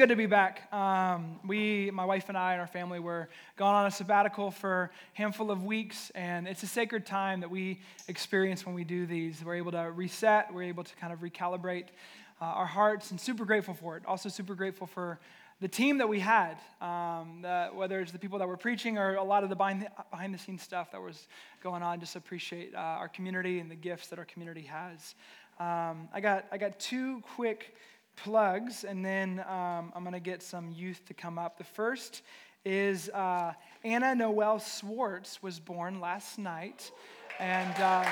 good to be back. Um, we, my wife and I and our family, were gone on a sabbatical for a handful of weeks, and it's a sacred time that we experience when we do these. We're able to reset, we're able to kind of recalibrate uh, our hearts, and super grateful for it. Also, super grateful for the team that we had, um, the, whether it's the people that were preaching or a lot of the behind, the behind the scenes stuff that was going on. Just appreciate uh, our community and the gifts that our community has. Um, I, got, I got two quick plugs, and then um, I'm going to get some youth to come up. The first is uh, Anna Noel Swartz was born last night, and uh,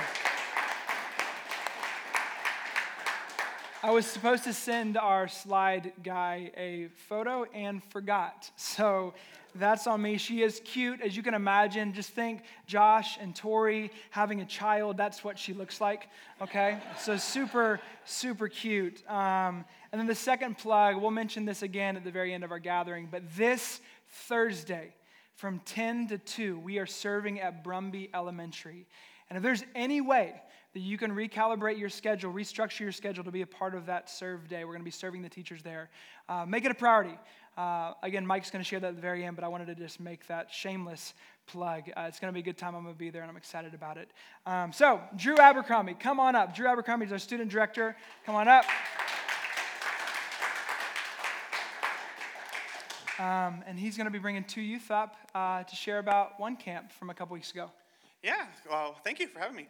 I was supposed to send our slide guy a photo and forgot. So that's on me. She is cute, as you can imagine. Just think Josh and Tori having a child. That's what she looks like, okay? So super, super cute. Um, and then the second plug, we'll mention this again at the very end of our gathering, but this Thursday from 10 to 2, we are serving at Brumby Elementary. And if there's any way that you can recalibrate your schedule, restructure your schedule to be a part of that serve day, we're going to be serving the teachers there. Uh, make it a priority. Uh, again, Mike's going to share that at the very end, but I wanted to just make that shameless plug. Uh, it's going to be a good time. I'm going to be there, and I'm excited about it. Um, so, Drew Abercrombie, come on up. Drew Abercrombie is our student director. Come on up. Um, and he's going to be bringing two youth up uh, to share about one camp from a couple weeks ago. Yeah, well, thank you for having me.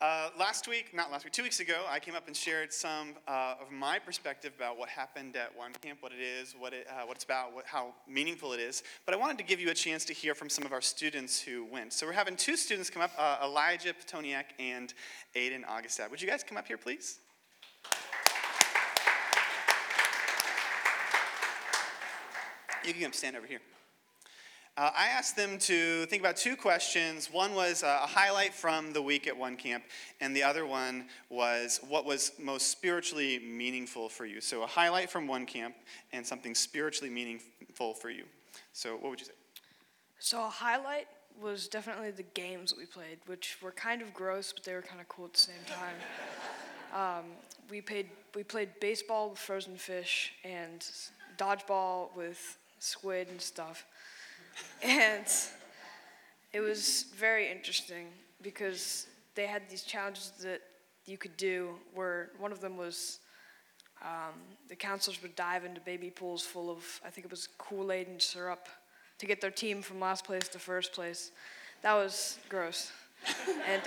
Uh, last week, not last week, two weeks ago, I came up and shared some uh, of my perspective about what happened at One Camp, what it is, what, it, uh, what it's about, what, how meaningful it is. But I wanted to give you a chance to hear from some of our students who went. So we're having two students come up uh, Elijah Petoniak and Aiden Augustad. Would you guys come up here, please? You can stand over here. Uh, I asked them to think about two questions. One was uh, a highlight from the week at one camp, and the other one was what was most spiritually meaningful for you. So, a highlight from one camp and something spiritually meaningful for you. So, what would you say? So, a highlight was definitely the games that we played, which were kind of gross, but they were kind of cool at the same time. Um, we, played, we played baseball with frozen fish and dodgeball with squid and stuff. And it was very interesting because they had these challenges that you could do where one of them was um, the counselors would dive into baby pools full of, I think it was Kool Aid and syrup to get their team from last place to first place. That was gross. and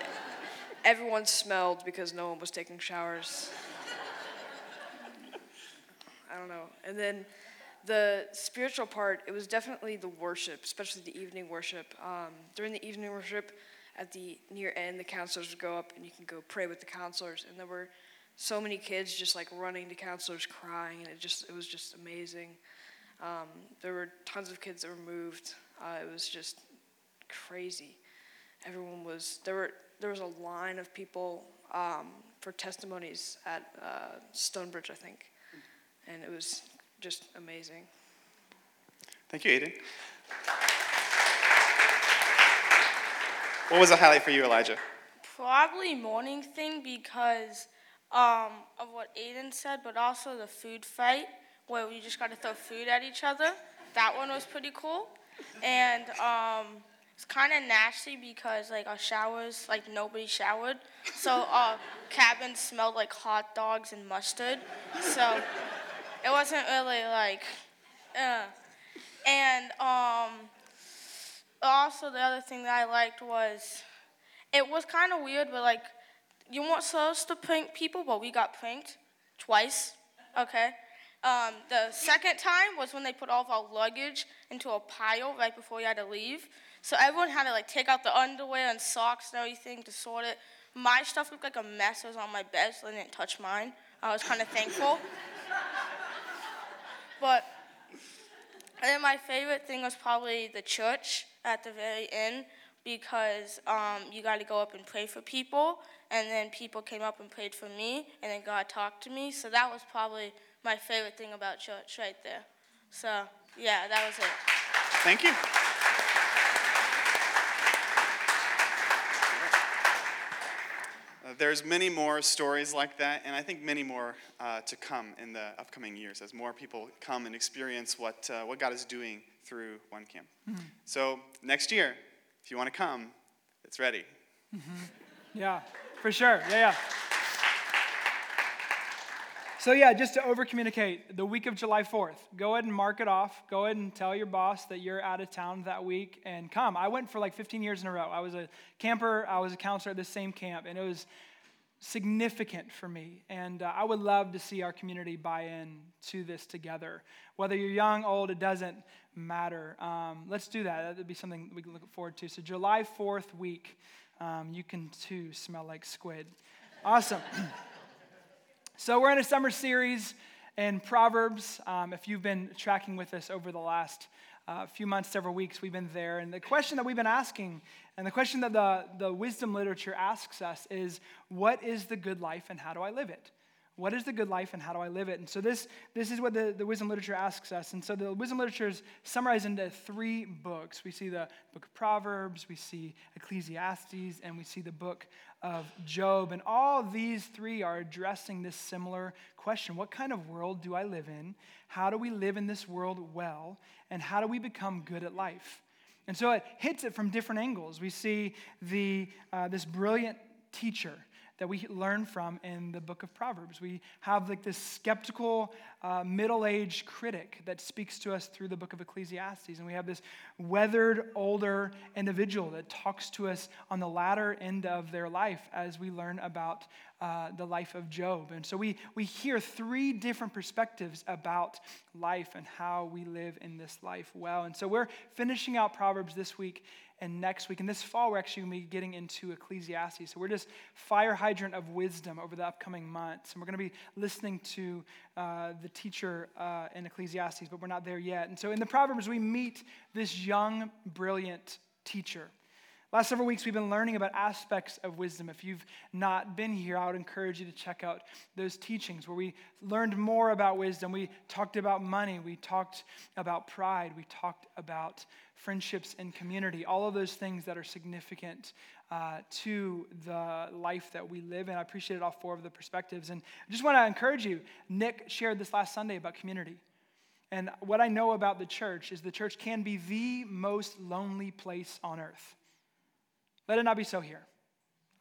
everyone smelled because no one was taking showers. I don't know. And then the spiritual part, it was definitely the worship, especially the evening worship. Um, during the evening worship, at the near end, the counselors would go up and you can go pray with the counselors. And there were so many kids just like running to counselors crying, and it just it was just amazing. Um, there were tons of kids that were moved. Uh, it was just crazy. Everyone was there were there was a line of people um, for testimonies at uh, Stonebridge, I think, and it was just amazing. Thank you, Aiden. What was the highlight for you, Elijah? Probably morning thing because um, of what Aiden said, but also the food fight where we just got to throw food at each other. That one was pretty cool. And um, it's kind of nasty because like our showers, like nobody showered, so our cabin smelled like hot dogs and mustard. So it wasn't really like, uh. And um, also the other thing that I liked was, it was kind of weird, but like, you weren't supposed to prank people, but we got pranked twice. Okay. Um, the second time was when they put all of our luggage into a pile right before we had to leave. So everyone had to like take out the underwear and socks and everything to sort it. My stuff looked like a mess. It was on my bed, so they didn't touch mine. I was kind of thankful. But then my favorite thing was probably the church at the very end because um, you got to go up and pray for people, and then people came up and prayed for me, and then God talked to me. So that was probably my favorite thing about church right there. So yeah, that was it. Thank you. There's many more stories like that, and I think many more uh, to come in the upcoming years as more people come and experience what, uh, what God is doing through One Camp. Mm-hmm. So next year, if you want to come, it's ready. Mm-hmm. Yeah, for sure. Yeah, yeah. So, yeah, just to over communicate, the week of July 4th, go ahead and mark it off. Go ahead and tell your boss that you're out of town that week and come. I went for like 15 years in a row. I was a camper, I was a counselor at the same camp, and it was significant for me. And uh, I would love to see our community buy in to this together. Whether you're young, old, it doesn't matter. Um, let's do that. That would be something we can look forward to. So, July 4th week, um, you can too smell like squid. Awesome. So, we're in a summer series in Proverbs. Um, if you've been tracking with us over the last uh, few months, several weeks, we've been there. And the question that we've been asking, and the question that the, the wisdom literature asks us, is what is the good life and how do I live it? What is the good life and how do I live it? And so this, this is what the, the wisdom literature asks us. And so the wisdom literature is summarized into three books. We see the book of Proverbs, we see Ecclesiastes, and we see the book of Job. And all these three are addressing this similar question What kind of world do I live in? How do we live in this world well? And how do we become good at life? And so it hits it from different angles. We see the, uh, this brilliant teacher that we learn from in the book of Proverbs. We have like this skeptical uh, middle aged critic that speaks to us through the book of Ecclesiastes. And we have this weathered older individual that talks to us on the latter end of their life as we learn about uh, the life of Job. And so we, we hear three different perspectives about life and how we live in this life well. And so we're finishing out Proverbs this week and next week. And this fall, we're actually going to be getting into Ecclesiastes. So we're just fire hydrant of wisdom over the upcoming months. And we're going to be listening to uh, the teacher uh, in Ecclesiastes, but we're not there yet. And so in the Proverbs, we meet this young, brilliant teacher. Last several weeks, we've been learning about aspects of wisdom. If you've not been here, I would encourage you to check out those teachings where we learned more about wisdom. We talked about money, we talked about pride, we talked about friendships and community, all of those things that are significant uh, to the life that we live in. I appreciated all four of the perspectives. And I just want to encourage you. Nick shared this last Sunday about community. And what I know about the church is the church can be the most lonely place on earth. Let it not be so here.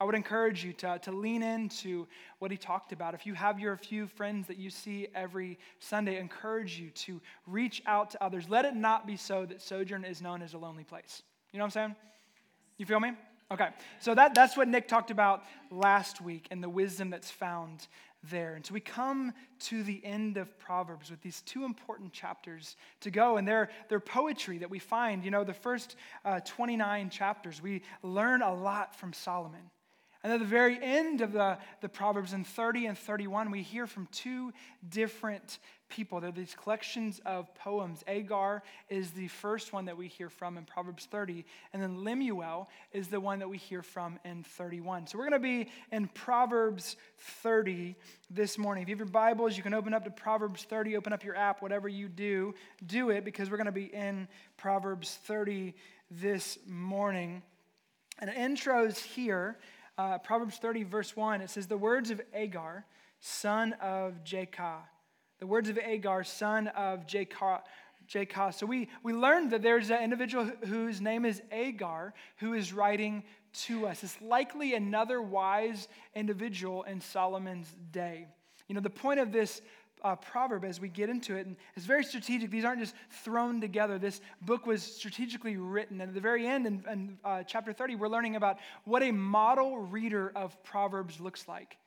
I would encourage you to, to lean into what he talked about. If you have your few friends that you see every Sunday, encourage you to reach out to others. Let it not be so that Sojourn is known as a lonely place. You know what I'm saying? You feel me? Okay. So that, that's what Nick talked about last week and the wisdom that's found there. And so we come to the end of Proverbs with these two important chapters to go, and they're, they're poetry that we find. You know, the first uh, 29 chapters, we learn a lot from Solomon. And at the very end of the, the Proverbs in 30 and 31, we hear from two different people. They're these collections of poems. Agur is the first one that we hear from in Proverbs 30, and then Lemuel is the one that we hear from in 31. So we're going to be in Proverbs 30 this morning. If you have your Bibles, you can open up to Proverbs 30, open up your app, whatever you do, do it because we're going to be in Proverbs 30 this morning. And intros here uh, Proverbs 30, verse 1, it says, The words of Agur, son of Jakeh. The words of Agur, son of Jacob. Jakeh. So we, we learned that there's an individual whose name is Agur who is writing to us. It's likely another wise individual in Solomon's day. You know, the point of this uh, proverb as we get into it. And it's very strategic. These aren't just thrown together. This book was strategically written. And at the very end, in, in uh, chapter 30, we're learning about what a model reader of Proverbs looks like.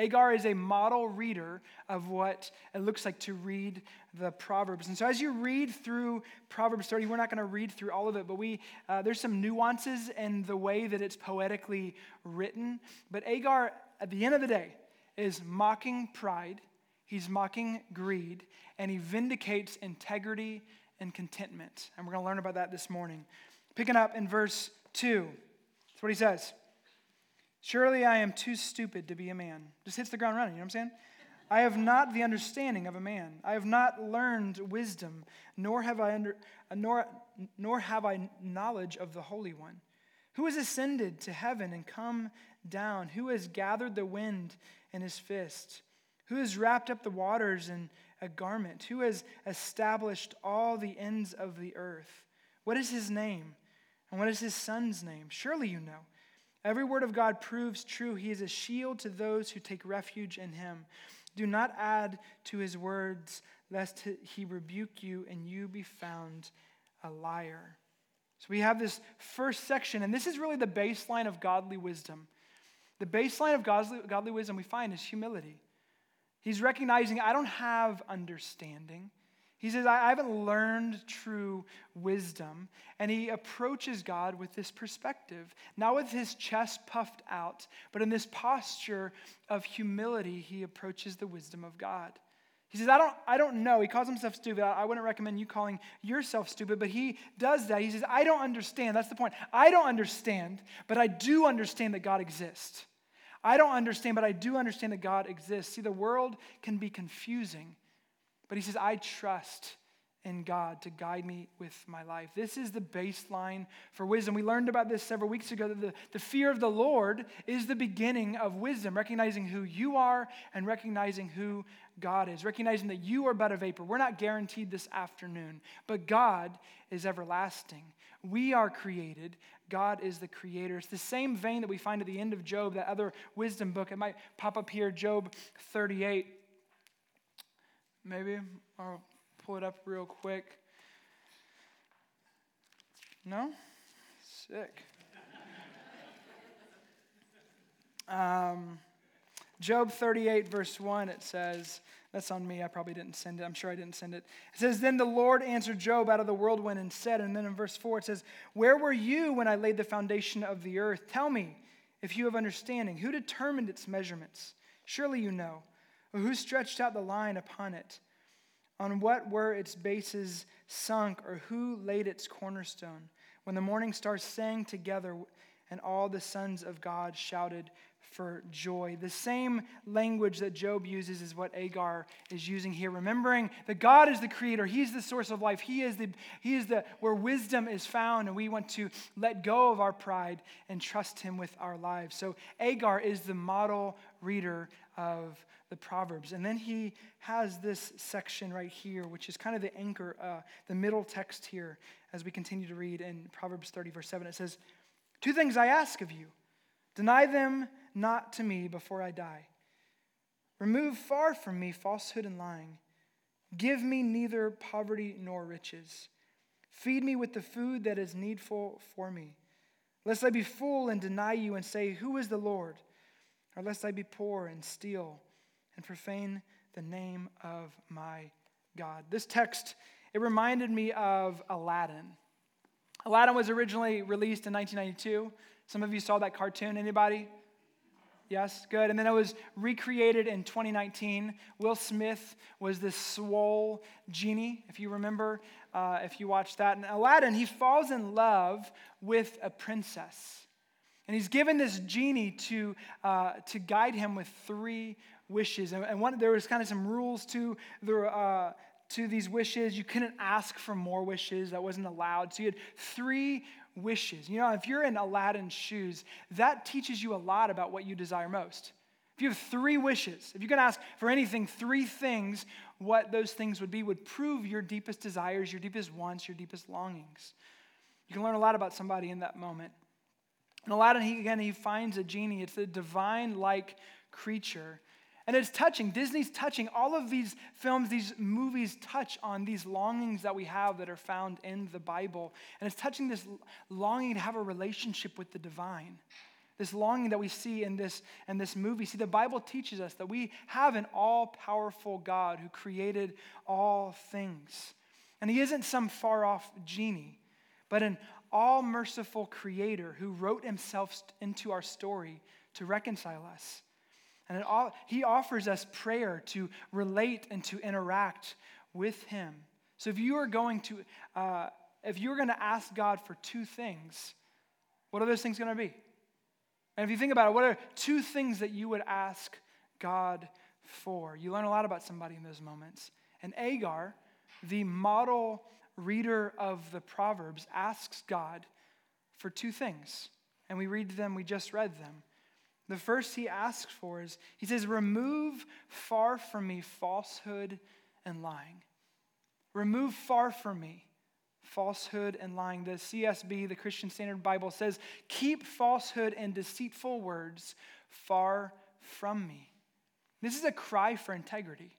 Agur is a model reader of what it looks like to read the Proverbs. And so, as you read through Proverbs 30, we're not going to read through all of it, but we, uh, there's some nuances in the way that it's poetically written. But Agur, at the end of the day, is mocking pride He's mocking greed, and he vindicates integrity and contentment. And we're going to learn about that this morning. Picking up in verse 2, that's what he says. Surely I am too stupid to be a man. Just hits the ground running, you know what I'm saying? I have not the understanding of a man. I have not learned wisdom, nor have I under, nor, nor have I knowledge of the Holy One. Who has ascended to heaven and come down? Who has gathered the wind in his fist? Who has wrapped up the waters in a garment? Who has established all the ends of the earth? What is his name? And what is his son's name? Surely you know. Every word of God proves true. He is a shield to those who take refuge in him. Do not add to his words, lest he rebuke you and you be found a liar. So we have this first section, and this is really the baseline of godly wisdom. The baseline of godly, godly wisdom we find is humility. He's recognizing, I don't have understanding. He says, I haven't learned true wisdom. And he approaches God with this perspective, not with his chest puffed out, but in this posture of humility, he approaches the wisdom of God. He says, I don't, I don't know. He calls himself stupid. I wouldn't recommend you calling yourself stupid, but he does that. He says, I don't understand. That's the point. I don't understand, but I do understand that God exists. I don't understand, but I do understand that God exists. See, the world can be confusing, but he says, I trust in God to guide me with my life. This is the baseline for wisdom. We learned about this several weeks ago that the, the fear of the Lord is the beginning of wisdom, recognizing who you are and recognizing who God is, recognizing that you are but a vapor. We're not guaranteed this afternoon, but God is everlasting. We are created. God is the creator. It's the same vein that we find at the end of Job, that other wisdom book. It might pop up here, Job 38. Maybe I'll pull it up real quick. No? Sick. Um, Job 38, verse 1, it says, that's on me. I probably didn't send it. I'm sure I didn't send it. It says, Then the Lord answered Job out of the whirlwind and said, and then in verse 4 it says, Where were you when I laid the foundation of the earth? Tell me if you have understanding. Who determined its measurements? Surely you know. Who stretched out the line upon it? On what were its bases sunk, or who laid its cornerstone? When the morning stars sang together and all the sons of God shouted for joy. The same language that Job uses is what Agur is using here, remembering that God is the creator, He's the source of life, He is the He is the where wisdom is found, and we want to let go of our pride and trust Him with our lives. So Agur is the model reader of the Proverbs. And then he has this section right here, which is kind of the anchor, uh, the middle text here as we continue to read in Proverbs 30, verse 7. It says, Two things I ask of you deny them not to me before I die. Remove far from me falsehood and lying. Give me neither poverty nor riches. Feed me with the food that is needful for me. Lest I be full and deny you and say, Who is the Lord? Or lest I be poor and steal and profane the name of my God. This text, it reminded me of Aladdin. Aladdin was originally released in 1992. Some of you saw that cartoon. Anybody? Yes, good. And then it was recreated in 2019. Will Smith was this swole genie, if you remember, uh, if you watched that. And Aladdin, he falls in love with a princess. And he's given this genie to, uh, to guide him with three wishes. And, and one, there was kind of some rules to the. Uh, to these wishes. You couldn't ask for more wishes, that wasn't allowed. So you had three wishes. You know, if you're in Aladdin's shoes, that teaches you a lot about what you desire most. If you have three wishes, if you can ask for anything, three things, what those things would be would prove your deepest desires, your deepest wants, your deepest longings. You can learn a lot about somebody in that moment. And Aladdin, he, again, he finds a genie. It's a divine like creature and it's touching. Disney's touching. All of these films, these movies touch on these longings that we have that are found in the Bible. And it's touching this longing to have a relationship with the divine. This longing that we see in this, in this movie. See, the Bible teaches us that we have an all powerful God who created all things. And He isn't some far off genie, but an all merciful creator who wrote Himself into our story to reconcile us. And all, he offers us prayer to relate and to interact with him. So if you are going to, uh, if you're going to ask God for two things, what are those things going to be? And if you think about it, what are two things that you would ask God for? You learn a lot about somebody in those moments. And Agur, the model reader of the Proverbs, asks God for two things. And we read them, we just read them. The first he asks for is he says, Remove far from me falsehood and lying. Remove far from me falsehood and lying. The CSB, the Christian Standard Bible, says, Keep falsehood and deceitful words far from me. This is a cry for integrity.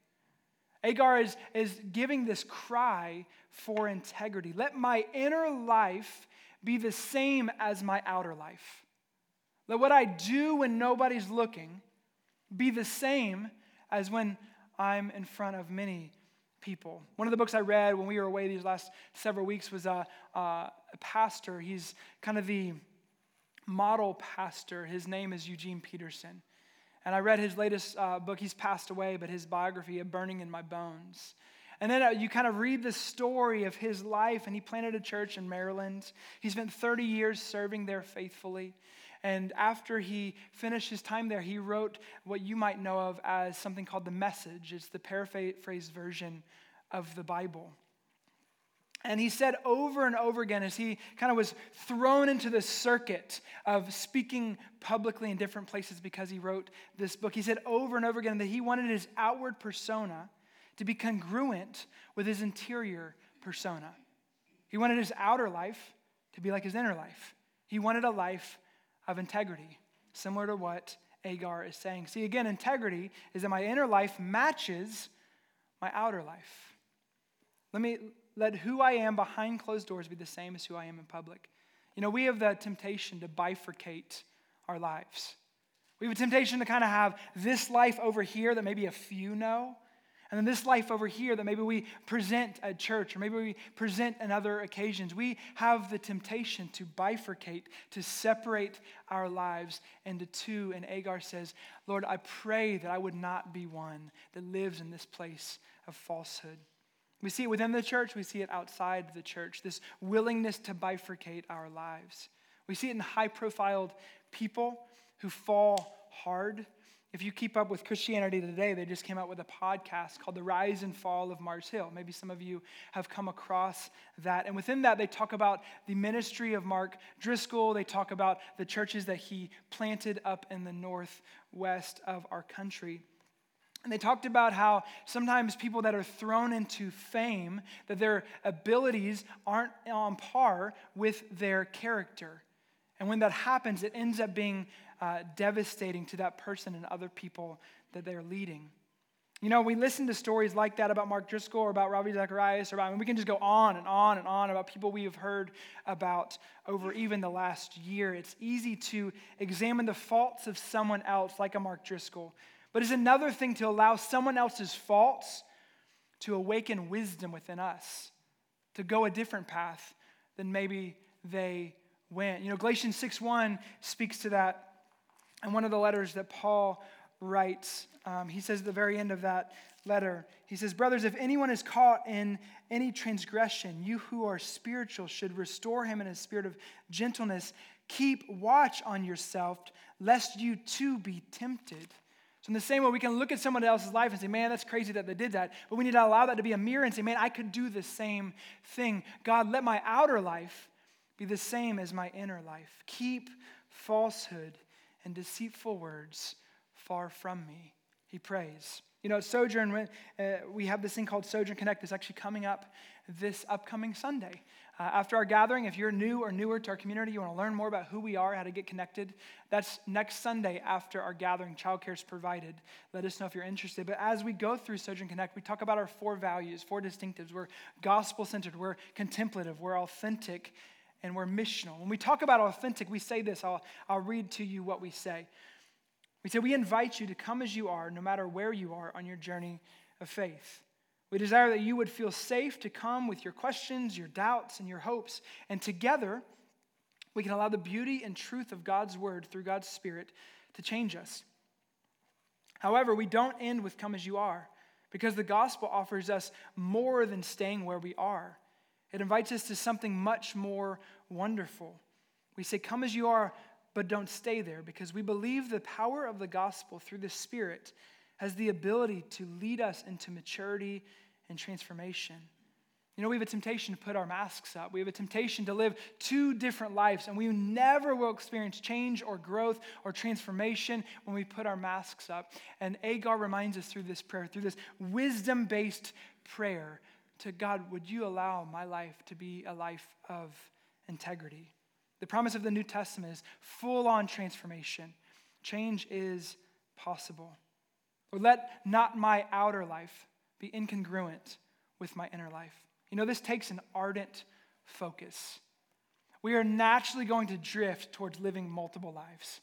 Agur is, is giving this cry for integrity. Let my inner life be the same as my outer life. Let what I do when nobody's looking be the same as when I'm in front of many people. One of the books I read when we were away these last several weeks was a, a pastor. He's kind of the model pastor. His name is Eugene Peterson. And I read his latest uh, book. He's passed away, but his biography, A Burning in My Bones. And then uh, you kind of read the story of his life, and he planted a church in Maryland. He spent 30 years serving there faithfully. And after he finished his time there, he wrote what you might know of as something called the Message. It's the paraphrased version of the Bible. And he said over and over again as he kind of was thrown into the circuit of speaking publicly in different places because he wrote this book, he said over and over again that he wanted his outward persona to be congruent with his interior persona. He wanted his outer life to be like his inner life. He wanted a life of integrity, similar to what Agur is saying. See, again, integrity is that my inner life matches my outer life. Let me let who I am behind closed doors be the same as who I am in public. You know, we have the temptation to bifurcate our lives. We have a temptation to kind of have this life over here that maybe a few know, and then this life over here that maybe we present at church or maybe we present on other occasions. We have the temptation to bifurcate, to separate our lives into two. And Agur says, Lord, I pray that I would not be one that lives in this place of falsehood. We see it within the church, we see it outside the church, this willingness to bifurcate our lives. We see it in high profiled people who fall hard. If you keep up with Christianity Today, they just came out with a podcast called The Rise and Fall of Mars Hill. Maybe some of you have come across that. And within that, they talk about the ministry of Mark Driscoll. They talk about the churches that he planted up in the northwest of our country. And they talked about how sometimes people that are thrown into fame, that their abilities aren't on par with their character. And when that happens, it ends up being uh, devastating to that person and other people that they're leading. You know, we listen to stories like that about Mark Driscoll or about Ravi Zacharias or about, I mean, we can just go on and on and on about people we have heard about over even the last year. It's easy to examine the faults of someone else, like a Mark Driscoll, but it's another thing to allow someone else's faults to awaken wisdom within us, to go a different path than maybe they went. You know, Galatians 6:1 speaks to that. And one of the letters that Paul writes, um, he says at the very end of that letter, he says, Brothers, if anyone is caught in any transgression, you who are spiritual should restore him in a spirit of gentleness. Keep watch on yourself, lest you too be tempted. So, in the same way, we can look at someone else's life and say, man, that's crazy that they did that. But we need to allow that to be a mirror and say, man, I could do the same thing. God, let my outer life be the same as my inner life. Keep falsehood and deceitful words far from me. He prays. You know, Sojourn, uh, we have this thing called Sojourn Connect that's actually coming up this upcoming Sunday. Uh, after our gathering, if you're new or newer to our community, you want to learn more about who we are, how to get connected, that's next Sunday after our gathering. Childcare is provided. Let us know if you're interested. But as we go through Sojourn Connect, we talk about our four values, four distinctives. We're gospel centered, we're contemplative, we're authentic, and we're missional. When we talk about authentic, we say this. I'll, I'll read to you what we say. We say, We invite you to come as you are, no matter where you are on your journey of faith. We desire that you would feel safe to come with your questions, your doubts, and your hopes. And together, we can allow the beauty and truth of God's word through God's Spirit to change us. However, we don't end with come as you are because the gospel offers us more than staying where we are. It invites us to something much more wonderful. We say, Come as you are, but don't stay there because we believe the power of the gospel through the Spirit has the ability to lead us into maturity and transformation. You know, we have a temptation to put our masks up. We have a temptation to live two different lives, and we never will experience change or growth or transformation when we put our masks up. And Agur reminds us through this prayer, through this wisdom based prayer, to God, would you allow my life to be a life of integrity? The promise of the New Testament is full on transformation. Change is possible. Or let not my outer life be incongruent with my inner life. You know, this takes an ardent focus. We are naturally going to drift towards living multiple lives.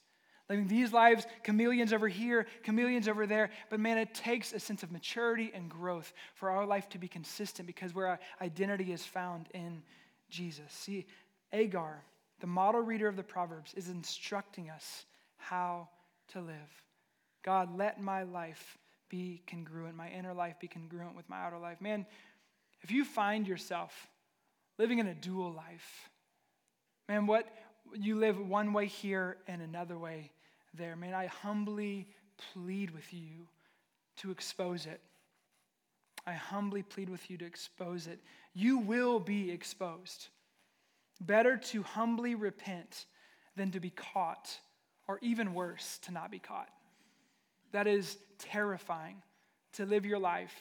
Living these lives, chameleons over here, chameleons over there. But man, it takes a sense of maturity and growth for our life to be consistent because where our identity is found in Jesus. See, Agur, the model reader of the Proverbs, is instructing us how to live. God, let my life be congruent, my inner life be congruent with my outer life. Man, if you find yourself living in a dual life, man, what you live one way here and another way there, May I humbly plead with you to expose it. I humbly plead with you to expose it. You will be exposed. Better to humbly repent than to be caught, or even worse, to not be caught. That is terrifying to live your life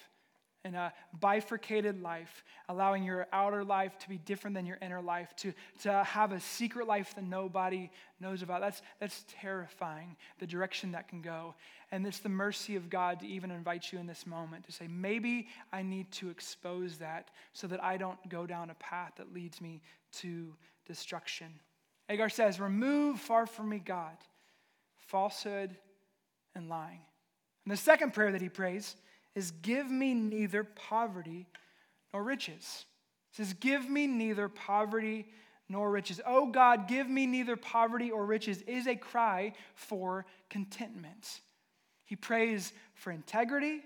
in a bifurcated life, allowing your outer life to be different than your inner life, to, to have a secret life that nobody knows about. That's, that's terrifying, the direction that can go. And it's the mercy of God to even invite you in this moment to say, maybe I need to expose that so that I don't go down a path that leads me to destruction. Agur says, Remove far from me, God, falsehood and lying. And the second prayer that he prays is, Give me neither poverty nor riches. He says, Give me neither poverty nor riches. Oh God, give me neither poverty or riches is a cry for contentment. He prays for integrity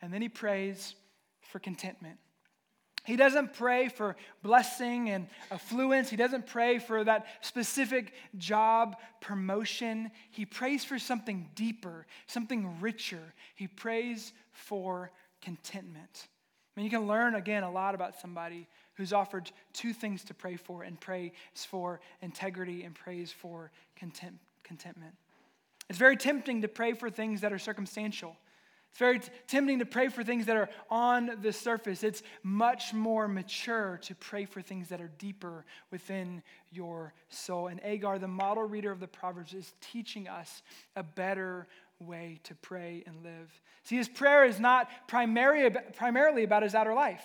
and then he prays for contentment. He doesn't pray for blessing and affluence. He doesn't pray for that specific job promotion. He prays for something deeper, something richer. He prays for contentment. I mean, you can learn again a lot about somebody who's offered two things to pray for and prays for integrity and prays for content, contentment. It's very tempting to pray for things that are circumstantial. It's very t- tempting to pray for things that are on the surface. It's much more mature to pray for things that are deeper within your soul. And Agur, the model reader of the Proverbs, is teaching us a better way to pray and live. See, his prayer is not primary, primarily about his outer life.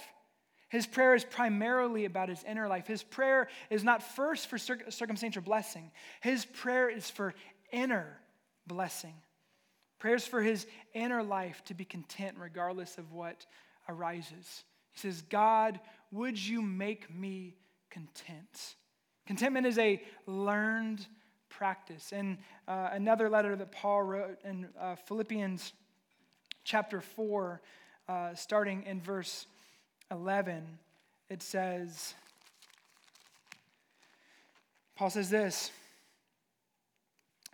His prayer is primarily about his inner life. His prayer is not first for circumstantial blessing, his prayer is for inner blessing. Prayers for his inner life to be content regardless of what arises. He says, God, would you make me content? Contentment is a learned practice. In uh, another letter that Paul wrote in uh, Philippians chapter 4, uh, starting in verse 11, it says, Paul says this.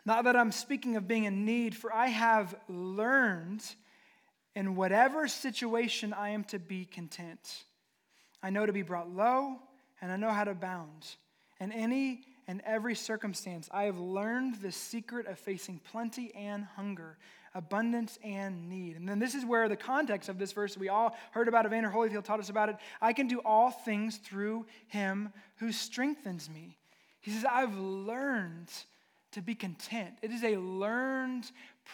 Not that I'm speaking of being in need, for I have learned in whatever situation I am to be content. I know to be brought low, and I know how to abound. In any and every circumstance, I have learned the secret of facing plenty and hunger, abundance and need. And then this is where the context of this verse we all heard about, Evander Holyfield taught us about it. I can do all things through him who strengthens me. He says, I've learned to be content. It is a learned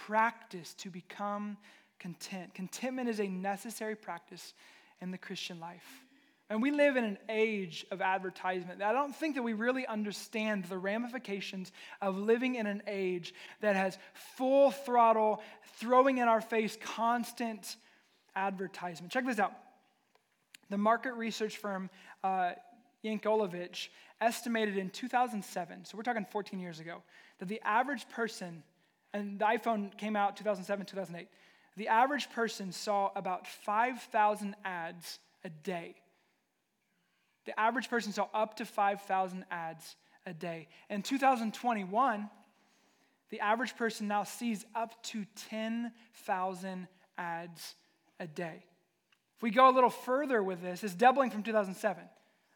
practice to become content. Contentment is a necessary practice in the Christian life. And we live in an age of advertisement. I don't think that we really understand the ramifications of living in an age that has full throttle, throwing in our face constant advertisement. Check this out. The market research firm uh, Yankelovich estimated in 2007, so we're talking 14 years ago, that the average person, and the iPhone came out 2007, 2008, the average person saw about 5,000 ads a day. The average person saw up to 5,000 ads a day. In 2021, the average person now sees up to 10,000 ads a day. If we go a little further with this, it's doubling from 2007.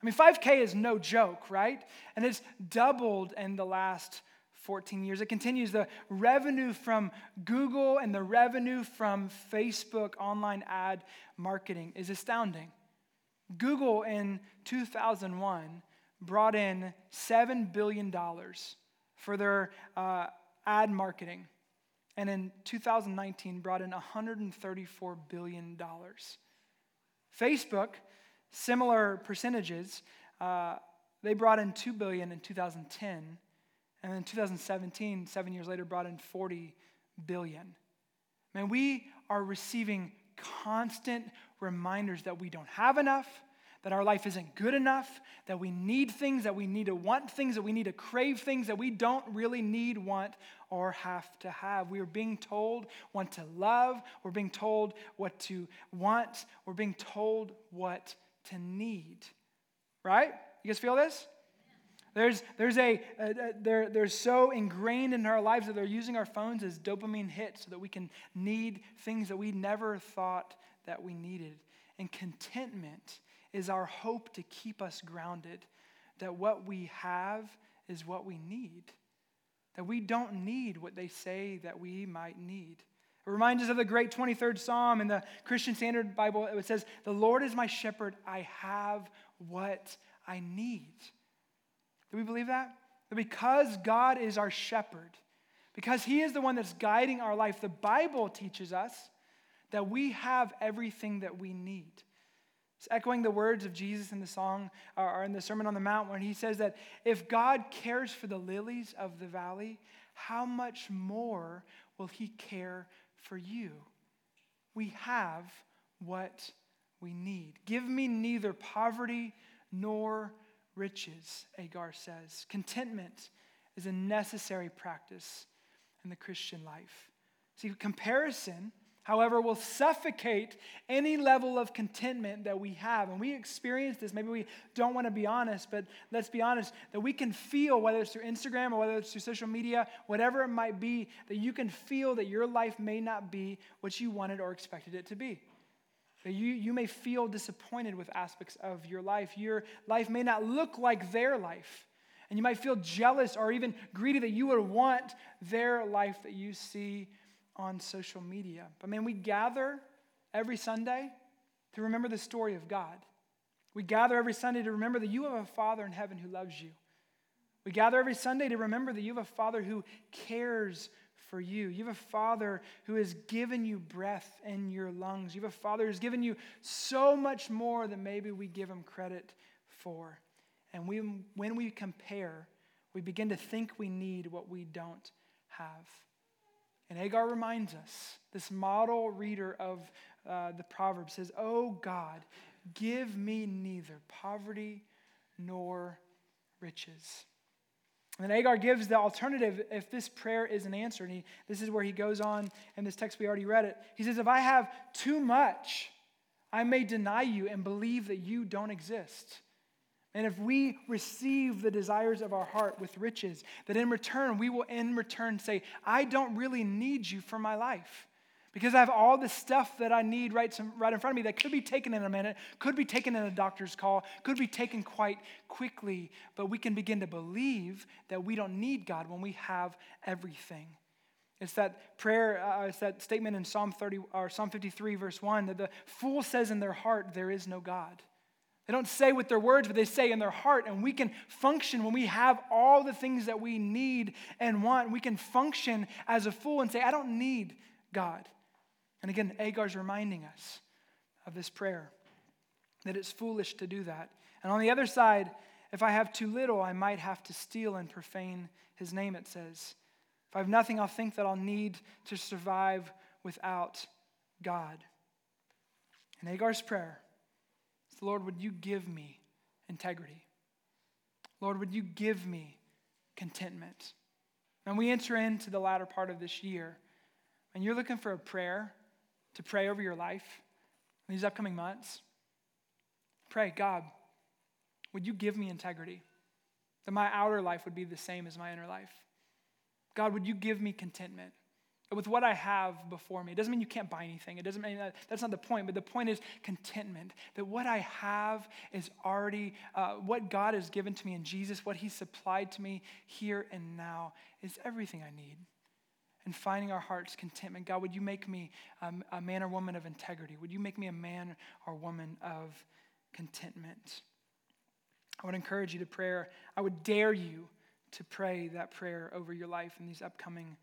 I mean, 5K is no joke, right? And it's doubled in the last 14 years. It continues. The revenue from Google and the revenue from Facebook online ad marketing is astounding. Google in 2001 brought in $7 billion for their uh, ad marketing, and in 2019 brought in $134 billion. Facebook, similar percentages, uh, they brought in 2 billion in 2010, and then 2017, seven years later, brought in 40 billion. Man, we are receiving constant reminders that we don't have enough, that our life isn't good enough, that we need things, that we need to want things, that we need to crave things that we don't really need, want, or have to have. We are being told what to love, we're being told what to want, we're being told what to need. Right? You guys feel this? There's, there's a, a, they're, they're so ingrained in our lives that they're using our phones as dopamine hits so that we can need things that we never thought that we needed. And contentment is our hope to keep us grounded, that what we have is what we need, that we don't need what they say that we might need. It reminds us of the great 23rd Psalm in the Christian Standard Bible. It says, The Lord is my shepherd, I have what I need. Do we believe that? That because God is our shepherd, because He is the one that's guiding our life, the Bible teaches us that we have everything that we need. It's echoing the words of Jesus in the song uh, or in the Sermon on the Mount when he says that if God cares for the lilies of the valley, how much more will he care for you? We have what we need. Give me neither poverty nor riches, Agur says. Contentment is a necessary practice in the Christian life. See, comparison however, will suffocate any level of contentment that we have. And we experience this. Maybe we don't want to be honest, but let's be honest that we can feel, whether it's through Instagram or whether it's through social media, whatever it might be, that you can feel that your life may not be what you wanted or expected it to be. That you, you may feel disappointed with aspects of your life. Your life may not look like their life. And you might feel jealous or even greedy that you would want their life that you see on social media. But man, we gather every Sunday to remember the story of God. We gather every Sunday to remember that you have a Father in heaven who loves you. We gather every Sunday to remember that you have a Father who cares for you. You have a Father who has given you breath in your lungs. You have a Father who's given you so much more than maybe we give him credit for. And we, when we compare, we begin to think we need what we don't have. And Agur reminds us, this model reader of uh, the proverb says, Oh God, give me neither poverty nor riches. And then Agur gives the alternative if this prayer isn't answered. And he, this is where he goes on in this text, we already read it. He says, If I have too much, I may deny you and believe that you don't exist. And if we receive the desires of our heart with riches, that in return, we will in return say, I don't really need you for my life. Because I have all the stuff that I need right, right in front of me that could be taken in a minute, could be taken in a doctor's call, could be taken quite quickly. But we can begin to believe that we don't need God when we have everything. It's that prayer, uh, it's that statement in Psalm 30 or Psalm 53, verse 1, that the fool says in their heart, There is no God. They don't say with their words, but they say in their heart. And we can function when we have all the things that we need and want. We can function as a fool and say, I don't need God. And again, Agur's reminding us of this prayer that it's foolish to do that. And on the other side, if I have too little, I might have to steal and profane his name, it says. If I have nothing, I'll think that I'll need to survive without God. And Agur's prayer Lord, would you give me integrity? Lord, would you give me contentment? And we enter into the latter part of this year, and you're looking for a prayer to pray over your life in these upcoming months. Pray, God, would you give me integrity? That my outer life would be the same as my inner life. God, would you give me contentment? With what I have before me. It doesn't mean you can't buy anything. It doesn't mean that, that's not the point, but the point is contentment. That what I have is already, uh, what God has given to me in Jesus, what He supplied to me here and now is everything I need. And finding our heart's contentment. God, would you make me um, a man or woman of integrity? Would you make me a man or woman of contentment? I would encourage you to pray. I would dare you to pray that prayer over your life in these upcoming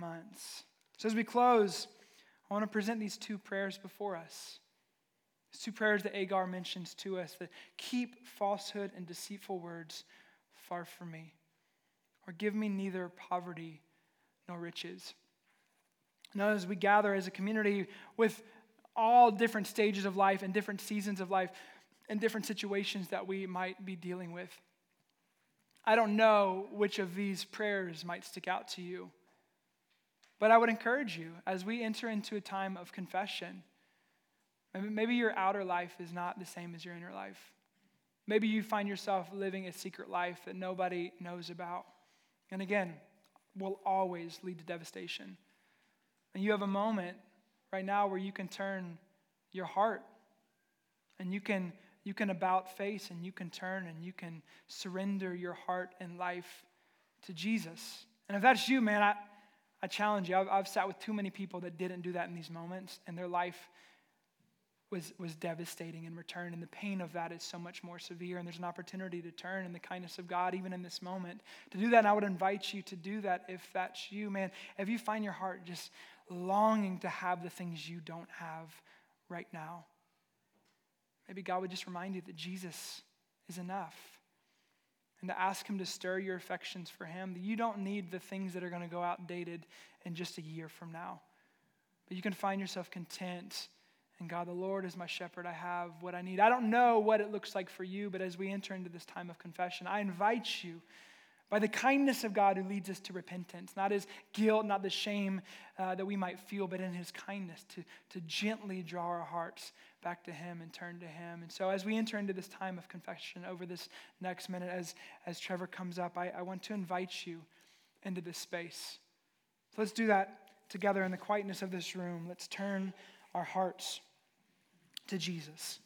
months. So, as we close, I want to present these two prayers before us. These two prayers that Agur mentions to us that keep falsehood and deceitful words far from me, or give me neither poverty nor riches. Now, as we gather as a community with all different stages of life and different seasons of life and different situations that we might be dealing with, I don't know which of these prayers might stick out to you. But I would encourage you as we enter into a time of confession. Maybe your outer life is not the same as your inner life. Maybe you find yourself living a secret life that nobody knows about. And again, will always lead to devastation. And you have a moment right now where you can turn your heart and you can you can about face and you can turn and you can surrender your heart and life to Jesus. And if that's you, man, I, I challenge you. I've, I've sat with too many people that didn't do that in these moments, and their life was, was devastating in return. And the pain of that is so much more severe. And there's an opportunity to turn in the kindness of God, even in this moment, to do that. And I would invite you to do that if that's you, man. If you find your heart just longing to have the things you don't have right now, maybe God would just remind you that Jesus is enough and to ask Him to stir your affections for Him. That you don't need the things that are going to go outdated in just a year from now. But you can find yourself content. And God, the Lord is my shepherd. I have what I need. I don't know what it looks like for you, but as we enter into this time of confession, I invite you by the kindness of God who leads us to repentance, not his guilt, not the shame uh, that we might feel, but in his kindness to, to gently draw our hearts back to him and turn to him. And so as we enter into this time of confession over this next minute, as, as Trevor comes up, I, I want to invite you into this space. So let's do that together in the quietness of this room. Let's turn our hearts to Jesus.